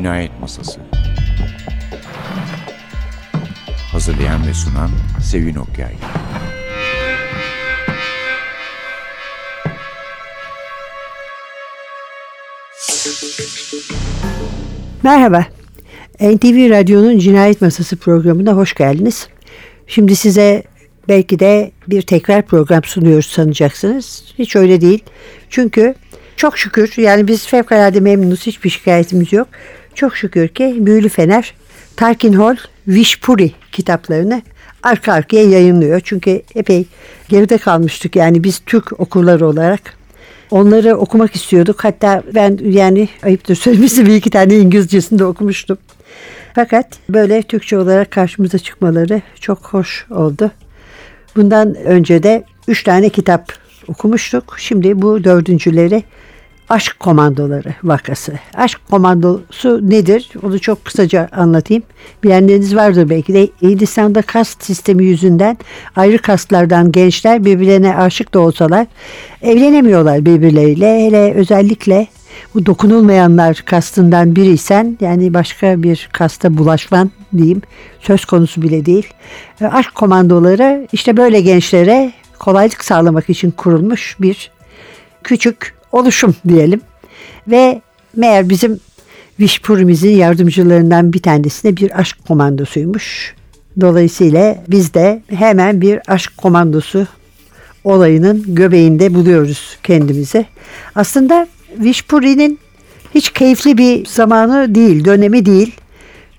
Cinayet Masası Hazırlayan ve sunan Sevin Okyay Merhaba, NTV Radyo'nun Cinayet Masası programına hoş geldiniz. Şimdi size belki de bir tekrar program sunuyoruz sanacaksınız. Hiç öyle değil. Çünkü çok şükür yani biz fevkalade memnunuz hiçbir şikayetimiz yok. Çok şükür ki Büyülü Fener Tarkin Hall Vişpuri kitaplarını arka arkaya yayınlıyor. Çünkü epey geride kalmıştık yani biz Türk okurları olarak. Onları okumak istiyorduk. Hatta ben yani ayıptır söylemesi bir iki tane İngilizcesini de okumuştum. Fakat böyle Türkçe olarak karşımıza çıkmaları çok hoş oldu. Bundan önce de üç tane kitap okumuştuk. Şimdi bu dördüncüleri Aşk Komandoları vakası. Aşk komandosu nedir? Onu çok kısaca anlatayım. Bilenleriniz vardır belki de. Hindistan'da kast sistemi yüzünden ayrı kastlardan gençler birbirlerine aşık da olsalar evlenemiyorlar birbirleriyle. Hele özellikle bu dokunulmayanlar kastından biriysen yani başka bir kasta bulaşman diyeyim söz konusu bile değil. Aşk komandoları işte böyle gençlere kolaylık sağlamak için kurulmuş bir küçük oluşum diyelim. Ve meğer bizim Vişpurimizin yardımcılarından bir tanesine bir aşk komandosuymuş. Dolayısıyla biz de hemen bir aşk komandosu olayının göbeğinde buluyoruz kendimizi. Aslında Vişpuri'nin hiç keyifli bir zamanı değil, dönemi değil.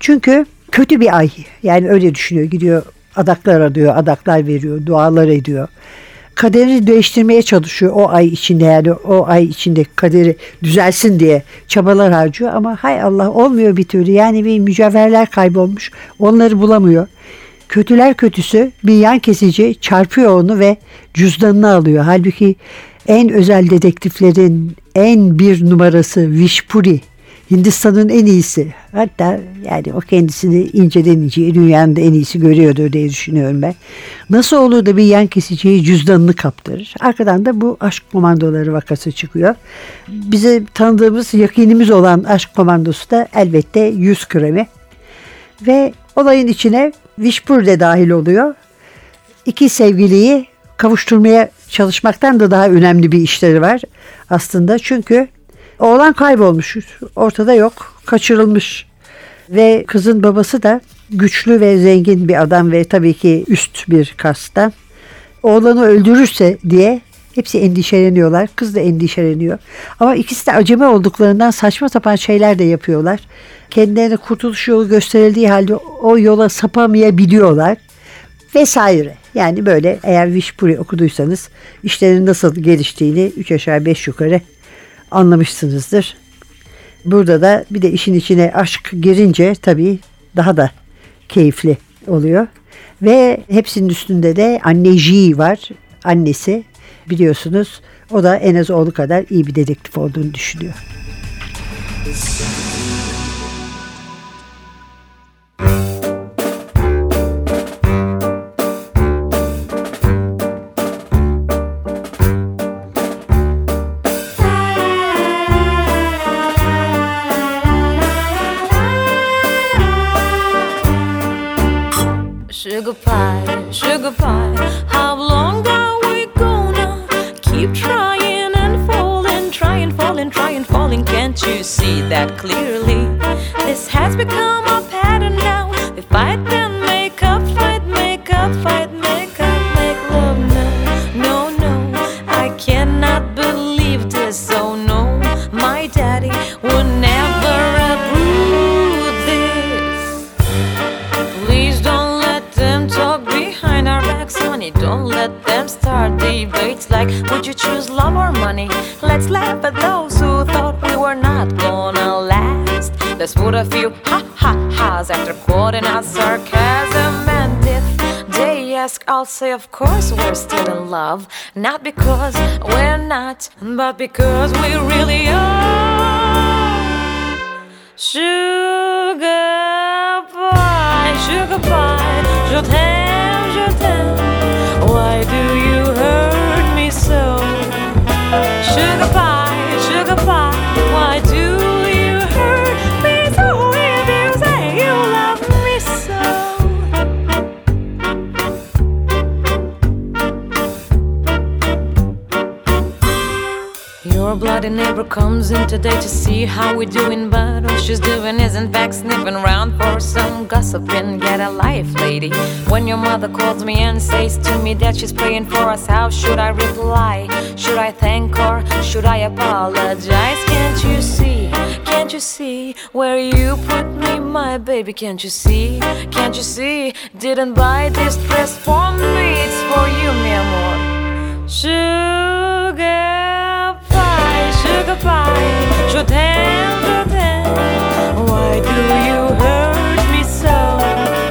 Çünkü kötü bir ay. Yani öyle düşünüyor. Gidiyor adaklar adıyor, adaklar veriyor, dualar ediyor kaderi değiştirmeye çalışıyor o ay içinde yani o ay içinde kaderi düzelsin diye çabalar harcıyor ama hay Allah olmuyor bir türlü yani bir mücevherler kaybolmuş onları bulamıyor. Kötüler kötüsü bir yan kesici çarpıyor onu ve cüzdanını alıyor. Halbuki en özel dedektiflerin en bir numarası Vişpuri Hindistan'ın en iyisi. Hatta yani o kendisini inceden inceye dünyanın en iyisi görüyordur diye düşünüyorum ben. Nasıl olur da bir yan kesiciye cüzdanını kaptırır. Arkadan da bu aşk komandoları vakası çıkıyor. Bize tanıdığımız yakinimiz olan aşk komandosu da elbette yüz kremi. Ve olayın içine Vişpur de dahil oluyor. İki sevgiliyi kavuşturmaya çalışmaktan da daha önemli bir işleri var aslında. Çünkü Oğlan kaybolmuş. Ortada yok. Kaçırılmış. Ve kızın babası da güçlü ve zengin bir adam ve tabii ki üst bir kasta. Oğlanı öldürürse diye hepsi endişeleniyorlar. Kız da endişeleniyor. Ama ikisi de acemi olduklarından saçma sapan şeyler de yapıyorlar. Kendilerine kurtuluş yolu gösterildiği halde o yola sapamayabiliyorlar vesaire. Yani böyle eğer Wishpuri okuduysanız işlerin nasıl geliştiğini 3 aşağı 5 yukarı anlamışsınızdır. Burada da bir de işin içine aşk girince tabii daha da keyifli oluyor. Ve hepsinin üstünde de anneciği var. Annesi biliyorsunuz o da en az oğlu kadar iyi bir dedektif olduğunu düşünüyor. Sugar debates like, would you choose love or money? Let's laugh at those who thought we were not gonna last. Let's put a few ha ha ha's after quoting our sarcasm. And if they ask, I'll say, of course we're still in love. Not because we're not, but because we really are. Sugar pie, sugar pie, je t'aime, je t'aime. Why do to find. Our bloody neighbor comes in today to see how we're doing, but all she's doing is in fact sniffing around for some gossiping. Get a life, lady. When your mother calls me and says to me that she's praying for us, how should I reply? Should I thank her? Should I apologize? Can't you see? Can't you see where you put me, my baby? Can't you see? Can't you see? Didn't buy this dress for me, it's for you, mi amor. Sugar sugar pie. Je t'aime, je t'aime. Why do you hurt me so?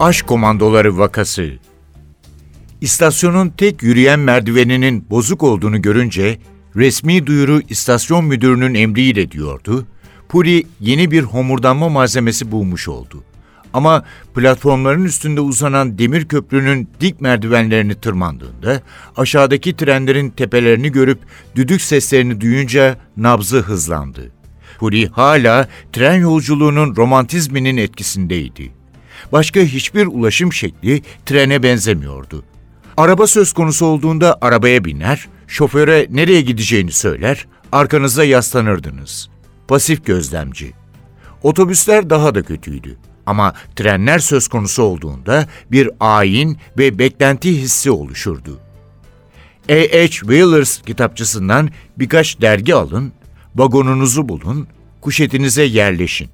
Aşk Komandoları vakası. İstasyonun tek yürüyen merdiveninin bozuk olduğunu görünce resmi duyuru istasyon müdürünün emriyle diyordu. Puri yeni bir homurdanma malzemesi bulmuş oldu. Ama platformların üstünde uzanan demir köprünün dik merdivenlerini tırmandığında aşağıdaki trenlerin tepelerini görüp düdük seslerini duyunca nabzı hızlandı. Puri hala tren yolculuğunun romantizminin etkisindeydi. Başka hiçbir ulaşım şekli trene benzemiyordu. Araba söz konusu olduğunda arabaya biner, şoföre nereye gideceğini söyler, arkanıza yaslanırdınız. Pasif gözlemci. Otobüsler daha da kötüydü. Ama trenler söz konusu olduğunda bir ayin ve beklenti hissi oluşurdu. A.H. Wheelers kitapçısından birkaç dergi alın, vagonunuzu bulun, kuşetinize yerleşin.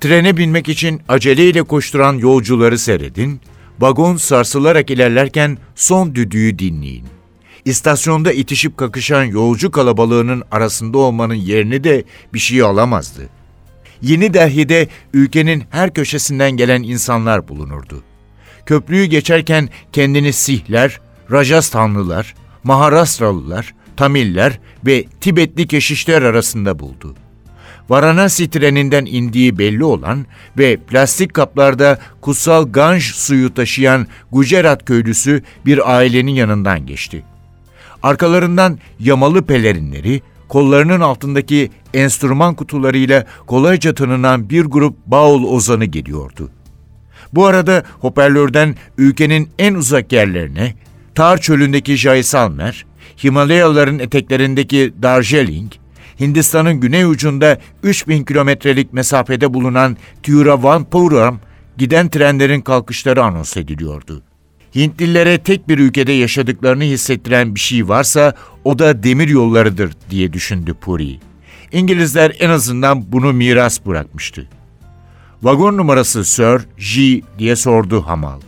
Trene binmek için aceleyle koşturan yolcuları seyredin, vagon sarsılarak ilerlerken son düdüğü dinleyin. İstasyonda itişip kakışan yolcu kalabalığının arasında olmanın yerini de bir şey alamazdı. Yeni Delhi'de ülkenin her köşesinden gelen insanlar bulunurdu. Köprüyü geçerken kendini Sihler, Rajasthanlılar, Maharastralılar, Tamiller ve Tibetli keşişler arasında buldu. Varanasi treninden indiği belli olan ve plastik kaplarda kutsal Ganj suyu taşıyan Gujarat köylüsü bir ailenin yanından geçti. Arkalarından yamalı pelerinleri, kollarının altındaki enstrüman kutularıyla kolayca tanınan bir grup Baul ozanı geliyordu. Bu arada hoparlörden ülkenin en uzak yerlerine, Tar çölündeki Jaisalmer, Himalayaların eteklerindeki Darjeeling, Hindistan'ın güney ucunda 3000 kilometrelik mesafede bulunan Tiruvannapuram giden trenlerin kalkışları anons ediliyordu. Hintlilere tek bir ülkede yaşadıklarını hissettiren bir şey varsa o da demir yollarıdır diye düşündü Puri. İngilizler en azından bunu miras bırakmıştı. Vagon numarası Sir G diye sordu Hamal.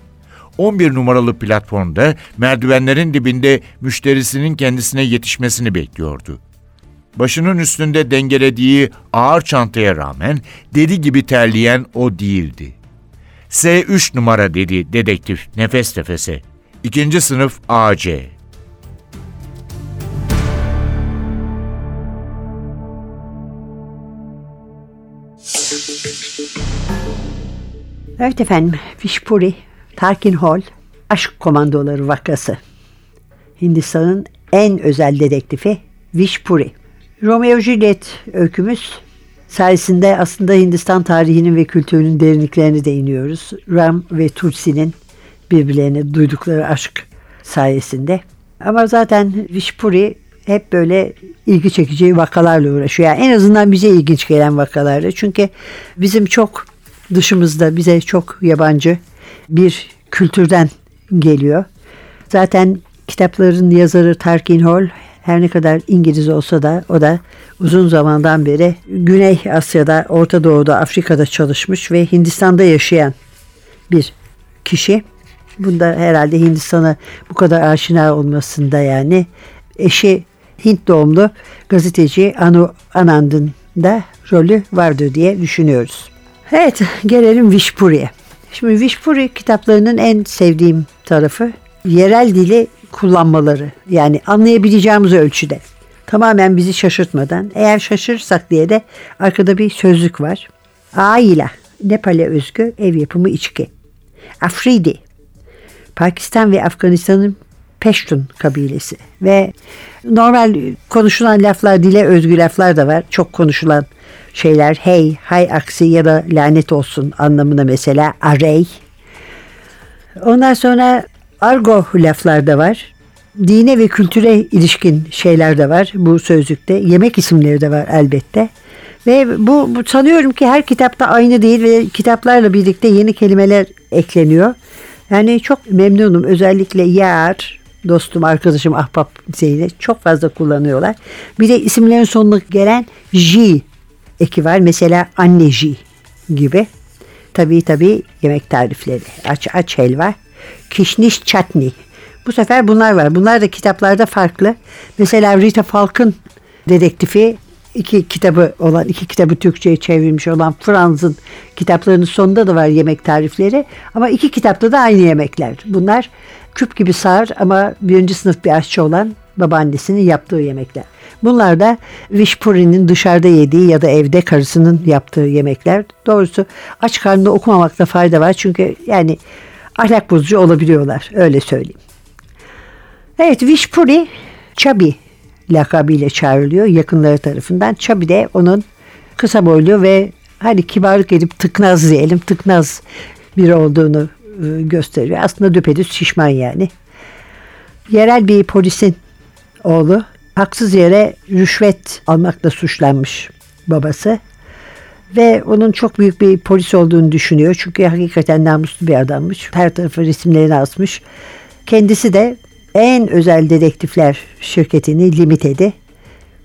11 numaralı platformda merdivenlerin dibinde müşterisinin kendisine yetişmesini bekliyordu. Başının üstünde dengelediği ağır çantaya rağmen deli gibi terleyen o değildi. S3 numara dedi dedektif nefes nefese. İkinci sınıf AC. Evet efendim, Fishpuri, Tarkin Hall, Aşk Komandoları vakası. Hindistan'ın en özel dedektifi Vishpuri. Romeo Juliet öykümüz sayesinde aslında Hindistan tarihinin ve kültürünün derinliklerine değiniyoruz. Ram ve Tulsi'nin birbirlerine duydukları aşk sayesinde. Ama zaten Vishpuri hep böyle ilgi çekici vakalarla uğraşıyor. Yani en azından bize ilginç gelen vakalarla. Çünkü bizim çok dışımızda bize çok yabancı bir kültürden geliyor. Zaten kitapların yazarı Tarkin Hall her ne kadar İngiliz olsa da o da uzun zamandan beri Güney Asya'da, Orta Doğu'da, Afrika'da çalışmış ve Hindistan'da yaşayan bir kişi. Bunda herhalde Hindistan'a bu kadar aşina olmasında yani eşi Hint doğumlu gazeteci Anu Anand'ın da rolü vardır diye düşünüyoruz. Evet gelelim Vishpuri'ye. Şimdi Vishpuri kitaplarının en sevdiğim tarafı yerel dili kullanmaları. Yani anlayabileceğimiz ölçüde. Tamamen bizi şaşırtmadan. Eğer şaşırırsak diye de arkada bir sözlük var. Aila, Nepal'e özgü ev yapımı içki. Afridi, Pakistan ve Afganistan'ın Peştun kabilesi ve normal konuşulan laflar dile özgü laflar da var. Çok konuşulan şeyler hey, hay aksi ya da lanet olsun anlamına mesela arey. Ondan sonra argo laflar da var. Dine ve kültüre ilişkin şeyler de var bu sözlükte. Yemek isimleri de var elbette. Ve bu, bu sanıyorum ki her kitapta aynı değil ve kitaplarla birlikte yeni kelimeler ekleniyor. Yani çok memnunum. Özellikle yar, dostum, arkadaşım, ahbap düzeyinde çok fazla kullanıyorlar. Bir de isimlerin sonuna gelen J eki var. Mesela anne J gibi. Tabii tabii yemek tarifleri. Aç aç helva. Kişniş çatni. Bu sefer bunlar var. Bunlar da kitaplarda farklı. Mesela Rita Falk'ın dedektifi iki kitabı olan, iki kitabı Türkçe'ye çevrilmiş olan Franz'ın kitaplarının sonunda da var yemek tarifleri. Ama iki kitapta da aynı yemekler. Bunlar küp gibi sağır ama birinci sınıf bir aşçı olan babaannesinin yaptığı yemekler. Bunlar da Vishpuri'nin dışarıda yediği ya da evde karısının yaptığı yemekler. Doğrusu aç karnında okumamakta fayda var. Çünkü yani ahlak bozucu olabiliyorlar. Öyle söyleyeyim. Evet Vishpuri Chabi lakabıyla çağrılıyor yakınları tarafından. Chabi de onun kısa boylu ve hani kibarlık edip tıknaz diyelim tıknaz biri olduğunu e, gösteriyor. Aslında düpedüz şişman yani. Yerel bir polisin oğlu haksız yere rüşvet almakla suçlanmış babası. Ve onun çok büyük bir polis olduğunu düşünüyor. Çünkü hakikaten namuslu bir adammış. Her tarafı resimlerini asmış. Kendisi de en özel dedektifler şirketini Limited'i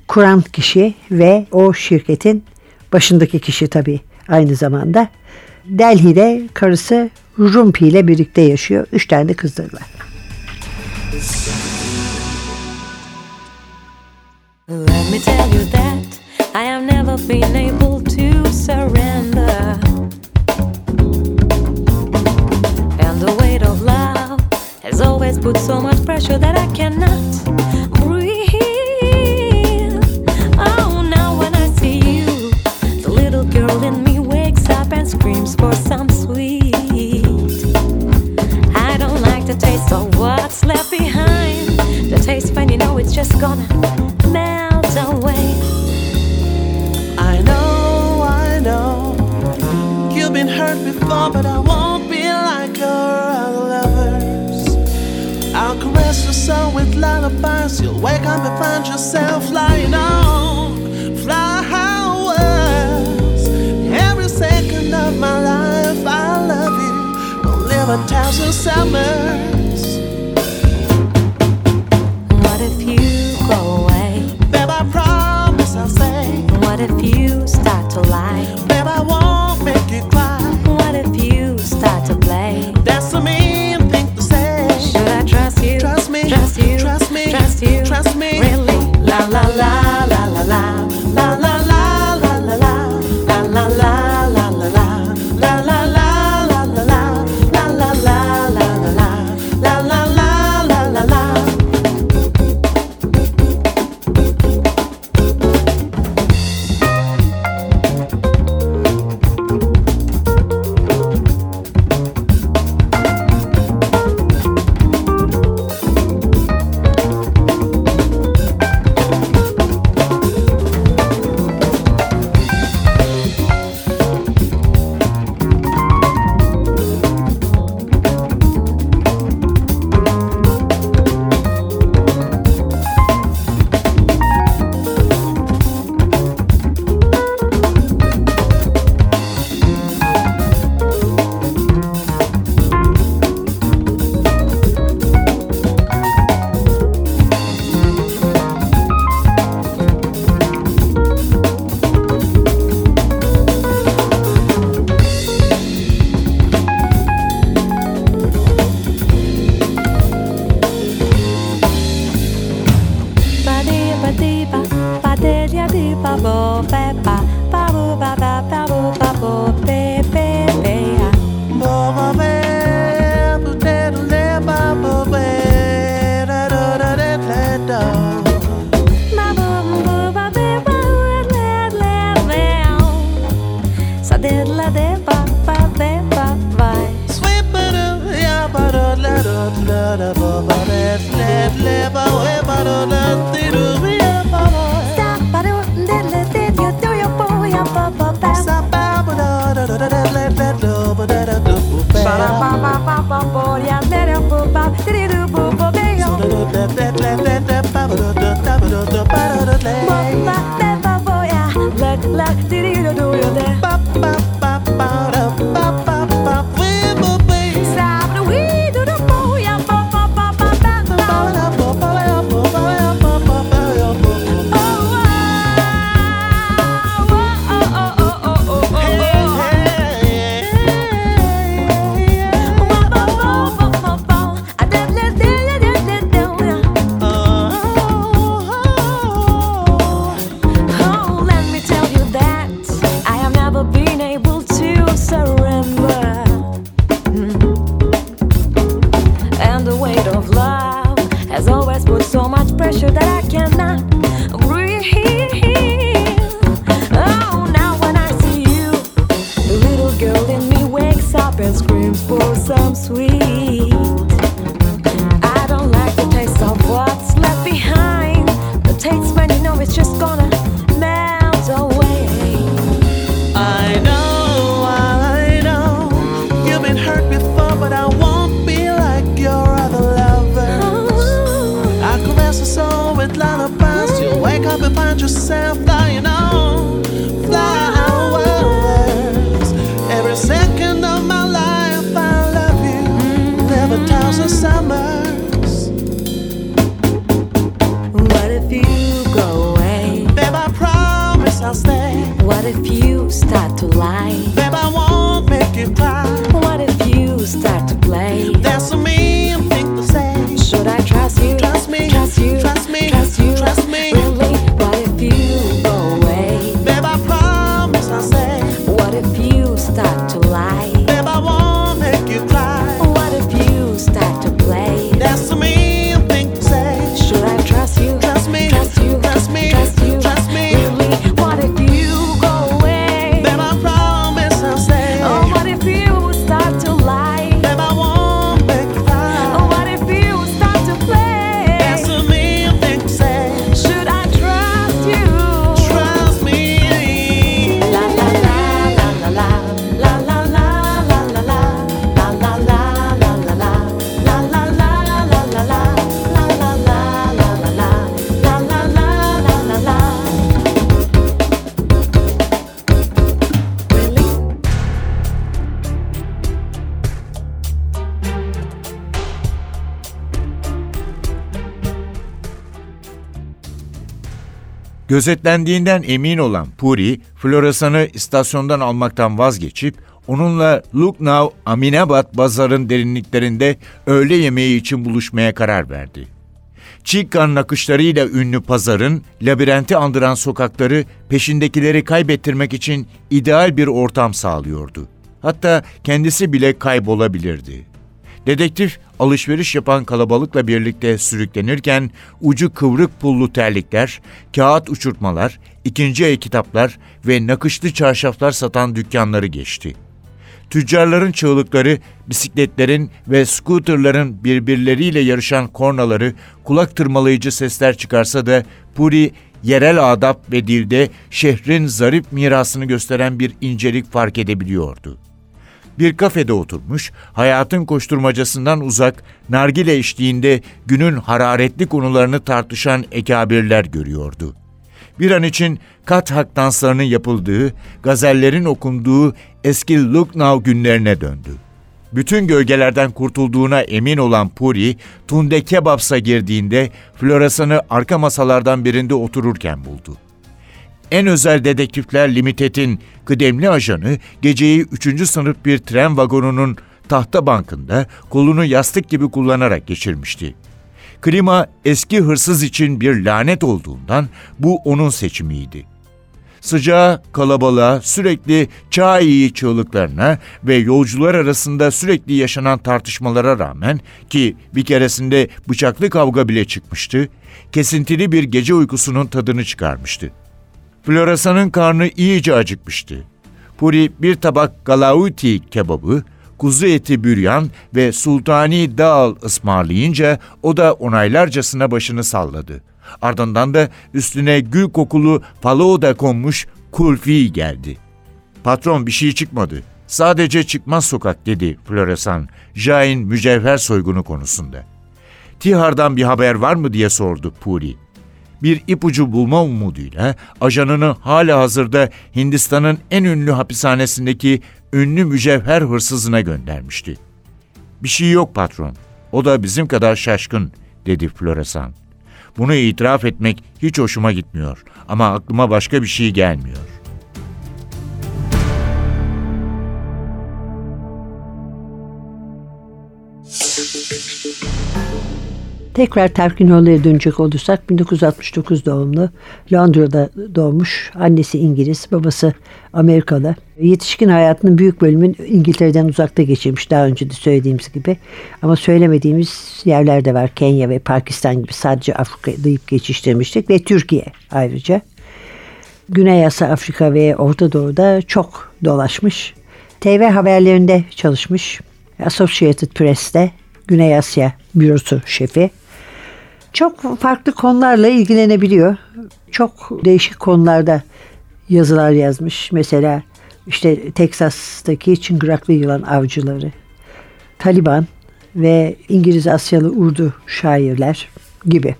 kuran kişi ve o şirketin başındaki kişi tabii aynı zamanda. Delhi'de karısı Rumpi ile birlikte yaşıyor. Üç tane kızları var. Let me tell you that I have never been able Trust me. Really? La la la la la Gözetlendiğinden emin olan Puri, floresanı istasyondan almaktan vazgeçip onunla Lucknow Aminabad bazarın derinliklerinde öğle yemeği için buluşmaya karar verdi. Çikkan nakışlarıyla ünlü pazarın, labirenti andıran sokakları peşindekileri kaybettirmek için ideal bir ortam sağlıyordu. Hatta kendisi bile kaybolabilirdi. Dedektif alışveriş yapan kalabalıkla birlikte sürüklenirken ucu kıvrık pullu terlikler, kağıt uçurtmalar, ikinci el kitaplar ve nakışlı çarşaflar satan dükkanları geçti. Tüccarların çığlıkları, bisikletlerin ve scooterların birbirleriyle yarışan kornaları, kulak tırmalayıcı sesler çıkarsa da Puri yerel adap ve dilde şehrin zarif mirasını gösteren bir incelik fark edebiliyordu.'' bir kafede oturmuş, hayatın koşturmacasından uzak, nargile içtiğinde günün hararetli konularını tartışan ekabirler görüyordu. Bir an için kat hak danslarının yapıldığı, gazellerin okunduğu eski Lucknow günlerine döndü. Bütün gölgelerden kurtulduğuna emin olan Puri, Tunde Kebaps'a girdiğinde floresanı arka masalardan birinde otururken buldu.'' en özel dedektifler Limited'in kıdemli ajanı geceyi 3. sınıf bir tren vagonunun tahta bankında kolunu yastık gibi kullanarak geçirmişti. Klima eski hırsız için bir lanet olduğundan bu onun seçimiydi. Sıcağa, kalabalığa, sürekli çayi çığlıklarına ve yolcular arasında sürekli yaşanan tartışmalara rağmen ki bir keresinde bıçaklı kavga bile çıkmıştı, kesintili bir gece uykusunun tadını çıkarmıştı.'' Floresan'ın karnı iyice acıkmıştı. Puri bir tabak galauti kebabı, kuzu eti büryan ve sultani dal ısmarlayınca o da onaylarcasına başını salladı. Ardından da üstüne gül kokulu da konmuş kulfi geldi. Patron bir şey çıkmadı. Sadece çıkmaz sokak dedi Floresan, Jain mücevher soygunu konusunda. Tihar'dan bir haber var mı diye sordu Puri bir ipucu bulma umuduyla ajanını hala hazırda Hindistan'ın en ünlü hapishanesindeki ünlü mücevher hırsızına göndermişti. Bir şey yok patron. O da bizim kadar şaşkın, dedi Floresan. Bunu itiraf etmek hiç hoşuma gitmiyor ama aklıma başka bir şey gelmiyor. Tekrar Terkinoğlu'ya dönecek olursak 1969 doğumlu Londra'da doğmuş. Annesi İngiliz, babası Amerikalı. Yetişkin hayatının büyük bölümünü İngiltere'den uzakta geçirmiş daha önce de söylediğimiz gibi. Ama söylemediğimiz yerler de var. Kenya ve Pakistan gibi sadece Afrika deyip geçiştirmiştik ve Türkiye ayrıca. Güney Asya, Afrika ve Orta Doğu'da çok dolaşmış. TV haberlerinde çalışmış. Associated Press'te Güney Asya bürosu şefi çok farklı konularla ilgilenebiliyor. Çok değişik konularda yazılar yazmış. Mesela işte Teksas'taki çıngıraklı yılan avcıları, Taliban ve İngiliz Asyalı Urdu şairler gibi.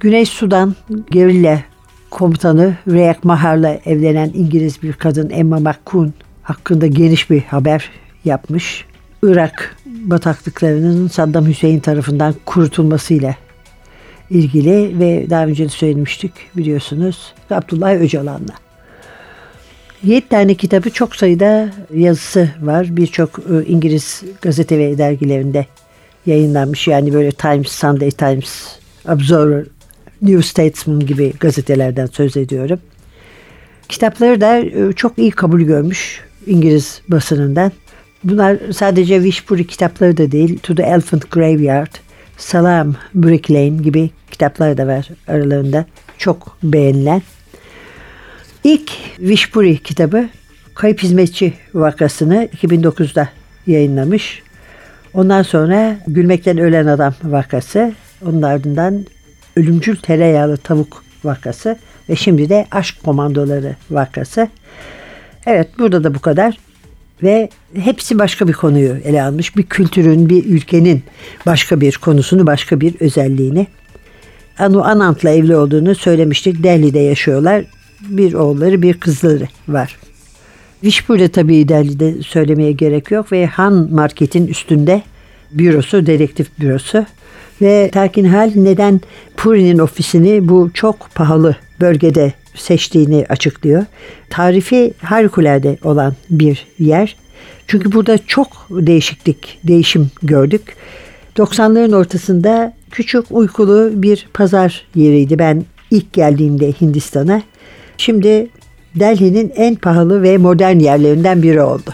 Güney Sudan gerilla komutanı Reyak Mahar'la evlenen İngiliz bir kadın Emma McCune hakkında geniş bir haber yapmış. Irak bataklıklarının Saddam Hüseyin tarafından kurutulmasıyla ilgili ve daha önce de söylemiştik biliyorsunuz Abdullah Öcalan'la. Yedi tane kitabı çok sayıda yazısı var. Birçok e, İngiliz gazete ve dergilerinde yayınlanmış. Yani böyle Times, Sunday Times, Observer, New Statesman gibi gazetelerden söz ediyorum. Kitapları da e, çok iyi kabul görmüş İngiliz basınından. Bunlar sadece Wishbury kitapları da değil. To the Elephant Graveyard, Salam, Brick Lane gibi kitaplar da var aralarında. Çok beğenilen. İlk Wishbury kitabı Kayıp Hizmetçi vakasını 2009'da yayınlamış. Ondan sonra Gülmekten Ölen Adam vakası. Onun ardından Ölümcül Tereyağlı Tavuk vakası ve şimdi de Aşk Komandoları vakası. Evet burada da bu kadar ve hepsi başka bir konuyu ele almış. Bir kültürün, bir ülkenin başka bir konusunu, başka bir özelliğini. Anu Anant'la evli olduğunu söylemiştik. Delhi'de yaşıyorlar. Bir oğulları, bir kızları var. Vişpur'da tabii Delhi'de söylemeye gerek yok ve Han Market'in üstünde bürosu, dedektif bürosu. Ve Terkin Hal neden Puri'nin ofisini bu çok pahalı bölgede seçtiğini açıklıyor. Tarifi harikulade olan bir yer. Çünkü burada çok değişiklik, değişim gördük. 90'ların ortasında küçük uykulu bir pazar yeriydi ben ilk geldiğimde Hindistan'a. Şimdi Delhi'nin en pahalı ve modern yerlerinden biri oldu.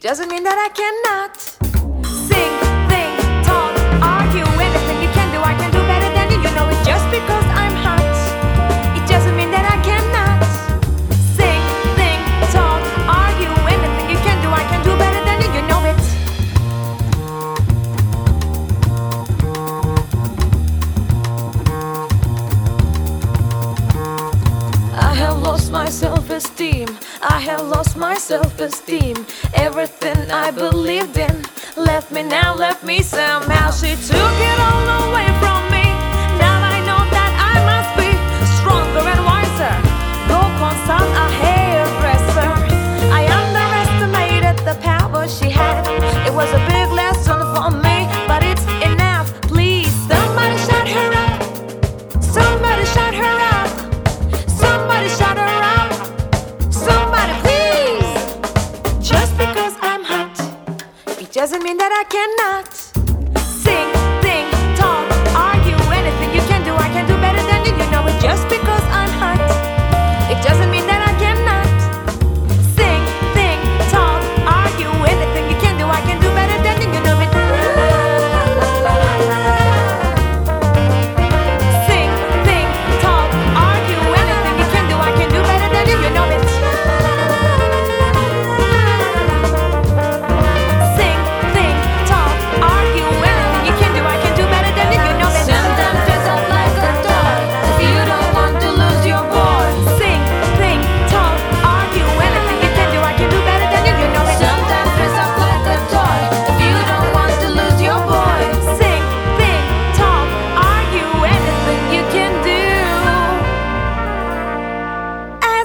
It doesn't mean that I cannot sing, think, talk, argue, anything you can do, I can do better than you. You know it just because I'm hot, it doesn't mean that I cannot sing, think, talk, argue, anything you can do, I can do better than you. You know it. I have lost my self esteem. I have lost my self esteem. I believed in left me now, left me somehow. She took it all away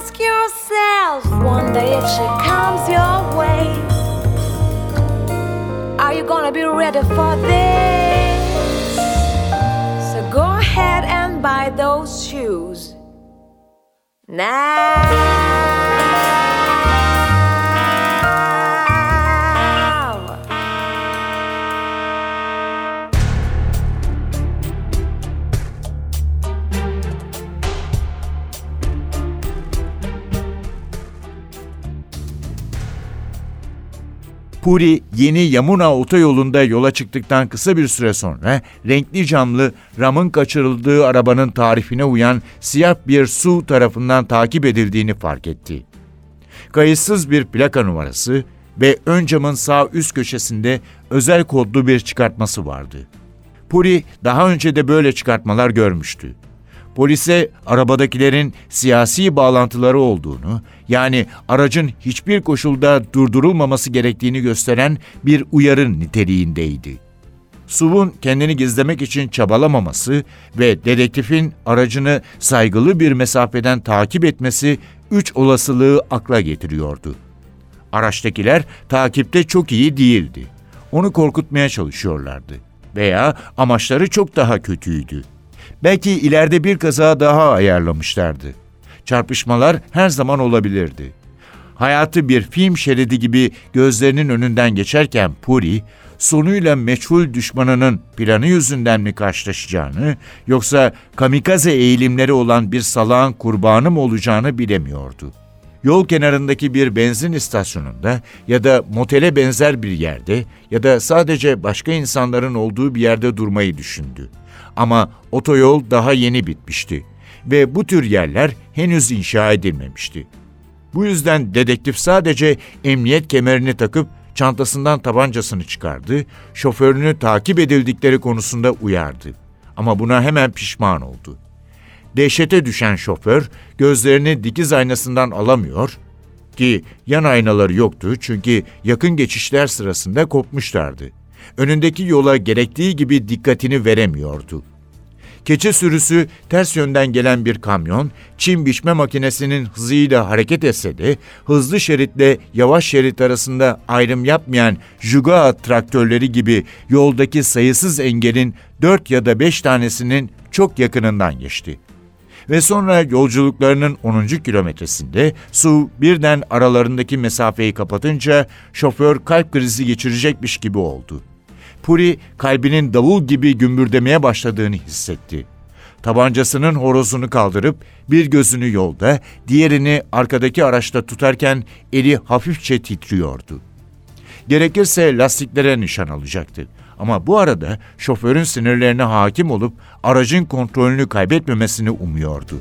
Ask yourself one day if she comes your way. Are you gonna be ready for this? So go ahead and buy those shoes now. Puri yeni Yamuna otoyolunda yola çıktıktan kısa bir süre sonra renkli camlı Ram'ın kaçırıldığı arabanın tarifine uyan siyah bir su tarafından takip edildiğini fark etti. Kayıtsız bir plaka numarası ve ön camın sağ üst köşesinde özel kodlu bir çıkartması vardı. Puri daha önce de böyle çıkartmalar görmüştü. Polise arabadakilerin siyasi bağlantıları olduğunu, yani aracın hiçbir koşulda durdurulmaması gerektiğini gösteren bir uyarı niteliğindeydi. Suv'un kendini gizlemek için çabalamaması ve dedektifin aracını saygılı bir mesafeden takip etmesi üç olasılığı akla getiriyordu. Araçtakiler takipte çok iyi değildi. Onu korkutmaya çalışıyorlardı. Veya amaçları çok daha kötüydü. Belki ileride bir kaza daha ayarlamışlardı. Çarpışmalar her zaman olabilirdi. Hayatı bir film şeridi gibi gözlerinin önünden geçerken Puri, sonuyla meçhul düşmanının planı yüzünden mi karşılaşacağını yoksa kamikaze eğilimleri olan bir salağın kurbanı mı olacağını bilemiyordu. Yol kenarındaki bir benzin istasyonunda ya da motele benzer bir yerde ya da sadece başka insanların olduğu bir yerde durmayı düşündü. Ama otoyol daha yeni bitmişti ve bu tür yerler henüz inşa edilmemişti. Bu yüzden dedektif sadece emniyet kemerini takıp çantasından tabancasını çıkardı, şoförünü takip edildikleri konusunda uyardı. Ama buna hemen pişman oldu. Dehşete düşen şoför gözlerini dikiz aynasından alamıyor ki yan aynaları yoktu çünkü yakın geçişler sırasında kopmuşlardı. Önündeki yola gerektiği gibi dikkatini veremiyordu. Keçi sürüsü ters yönden gelen bir kamyon, çim biçme makinesinin hızıyla hareket etse de hızlı şeritle yavaş şerit arasında ayrım yapmayan Juga traktörleri gibi yoldaki sayısız engelin dört ya da beş tanesinin çok yakınından geçti. Ve sonra yolculuklarının 10. kilometresinde su birden aralarındaki mesafeyi kapatınca şoför kalp krizi geçirecekmiş gibi oldu. Puri kalbinin davul gibi gümbürdemeye başladığını hissetti. tabancasının horozunu kaldırıp bir gözünü yolda, diğerini arkadaki araçta tutarken eli hafifçe titriyordu. Gerekirse lastiklere nişan alacaktı. Ama bu arada şoförün sinirlerine hakim olup aracın kontrolünü kaybetmemesini umuyordu.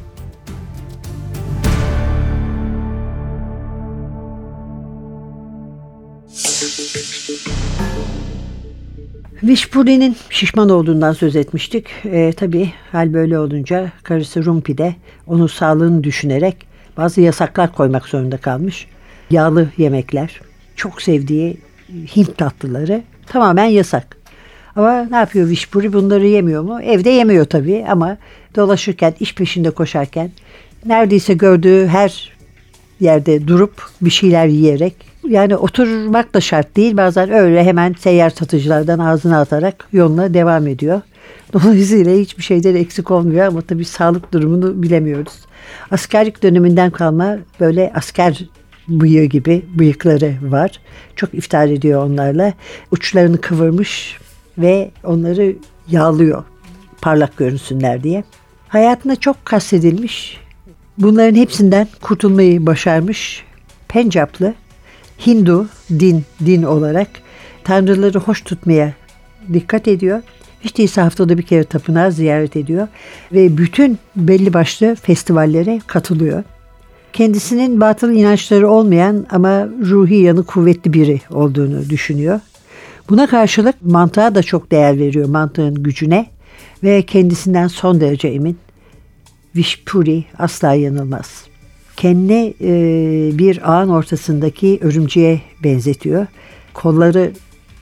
Vişpuri'nin şişman olduğundan söz etmiştik. E, tabii hal böyle olunca karısı Rumpi de onun sağlığını düşünerek bazı yasaklar koymak zorunda kalmış. Yağlı yemekler, çok sevdiği Hint tatlıları tamamen yasak. Ama ne yapıyor Vişpuri bunları yemiyor mu? Evde yemiyor tabii ama dolaşırken, iş peşinde koşarken neredeyse gördüğü her yerde durup bir şeyler yiyerek yani oturmak da şart değil bazen öyle hemen seyyar satıcılardan ağzına atarak yoluna devam ediyor. Dolayısıyla hiçbir şeyden eksik olmuyor ama tabii sağlık durumunu bilemiyoruz. Askerlik döneminden kalma böyle asker bıyığı gibi bıyıkları var. Çok iftar ediyor onlarla. Uçlarını kıvırmış ve onları yağlıyor parlak görünsünler diye. Hayatına çok kastedilmiş. Bunların hepsinden kurtulmayı başarmış. Pencaplı, Hindu din din olarak tanrıları hoş tutmaya dikkat ediyor. Hiç değilse haftada bir kere tapınağı ziyaret ediyor ve bütün belli başlı festivallere katılıyor. Kendisinin batıl inançları olmayan ama ruhi yanı kuvvetli biri olduğunu düşünüyor. Buna karşılık mantığa da çok değer veriyor mantığın gücüne ve kendisinden son derece emin. Vishpuri asla yanılmaz. Kendini e, bir ağın ortasındaki örümceğe benzetiyor. Kolları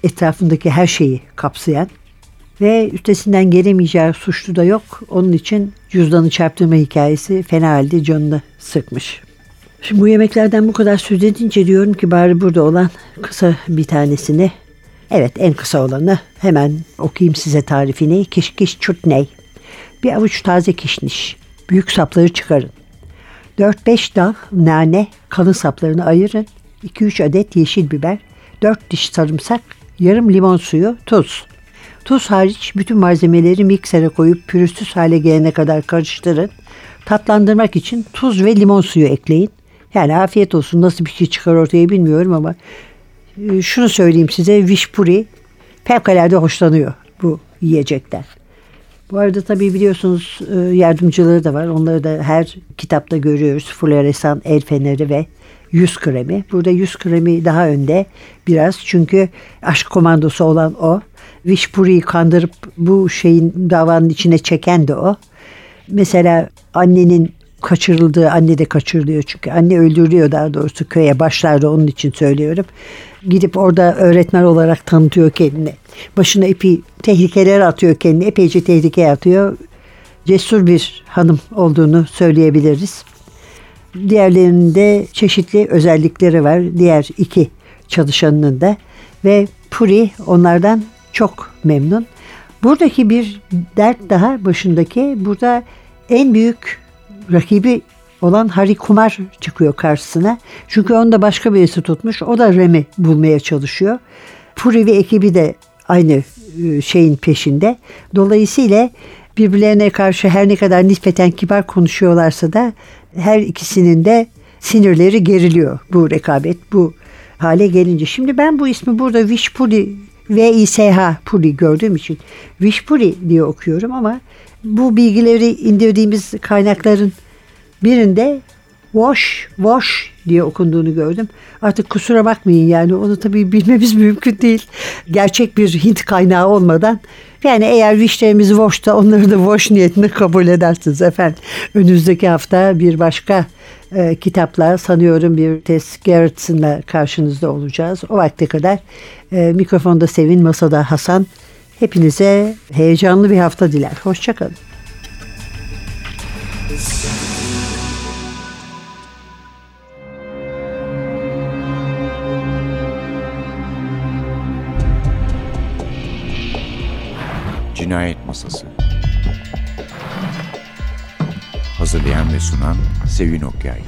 etrafındaki her şeyi kapsayan ve üstesinden gelemeyeceği suçlu da yok. Onun için cüzdanı çarptırma hikayesi fena halde canını sıkmış. Şimdi bu yemeklerden bu kadar söz edince diyorum ki bari burada olan kısa bir tanesini Evet en kısa olanı hemen okuyayım size tarifini. Kişkiş çutney. Bir avuç taze kişniş. Büyük sapları çıkarın. 4-5 dal nane kalın saplarını ayırın. 2-3 adet yeşil biber. 4 diş sarımsak. Yarım limon suyu. Tuz. Tuz hariç bütün malzemeleri miksere koyup pürüzsüz hale gelene kadar karıştırın. Tatlandırmak için tuz ve limon suyu ekleyin. Yani afiyet olsun nasıl bir şey çıkar ortaya bilmiyorum ama şunu söyleyeyim size Vişpuri fevkalade hoşlanıyor bu yiyecekten. Bu arada tabii biliyorsunuz e, yardımcıları da var. Onları da her kitapta görüyoruz. Floresan, el feneri ve yüz kremi. Burada yüz kremi daha önde biraz. Çünkü aşk komandosu olan o. Vişpuri'yi kandırıp bu şeyin davanın içine çeken de o. Mesela annenin kaçırıldığı anne de kaçırılıyor çünkü anne öldürülüyor daha doğrusu köye başlarda onun için söylüyorum. Gidip orada öğretmen olarak tanıtıyor kendini. Başına ipi tehlikeler atıyor kendini epeyce tehlikeye atıyor. Cesur bir hanım olduğunu söyleyebiliriz. Diğerlerinde çeşitli özellikleri var. Diğer iki çalışanının da ve Puri onlardan çok memnun. Buradaki bir dert daha başındaki burada en büyük rakibi olan Hari Kumar çıkıyor karşısına. Çünkü onu da başka birisi tutmuş. O da Rem'i bulmaya çalışıyor. Puri ve ekibi de aynı e, şeyin peşinde. Dolayısıyla birbirlerine karşı her ne kadar nispeten kibar konuşuyorlarsa da her ikisinin de sinirleri geriliyor bu rekabet, bu hale gelince. Şimdi ben bu ismi burada Vishpuri V-I-S-H Puri gördüğüm için Vishpuri diye okuyorum ama bu bilgileri indirdiğimiz kaynakların birinde wash, wash diye okunduğunu gördüm. Artık kusura bakmayın yani onu tabii bilmemiz mümkün değil. Gerçek bir Hint kaynağı olmadan. Yani eğer vişlerimiz wash'ta onları da wash niyetini kabul edersiniz efendim. Önümüzdeki hafta bir başka e, kitapla sanıyorum bir Tess Gerritsen'la karşınızda olacağız. O vakte kadar e, mikrofonda Sevin, masada Hasan. Hepinize heyecanlı bir hafta diler. Hoşçakalın. Cinayet Masası Hazırlayan ve sunan Sevin Okyay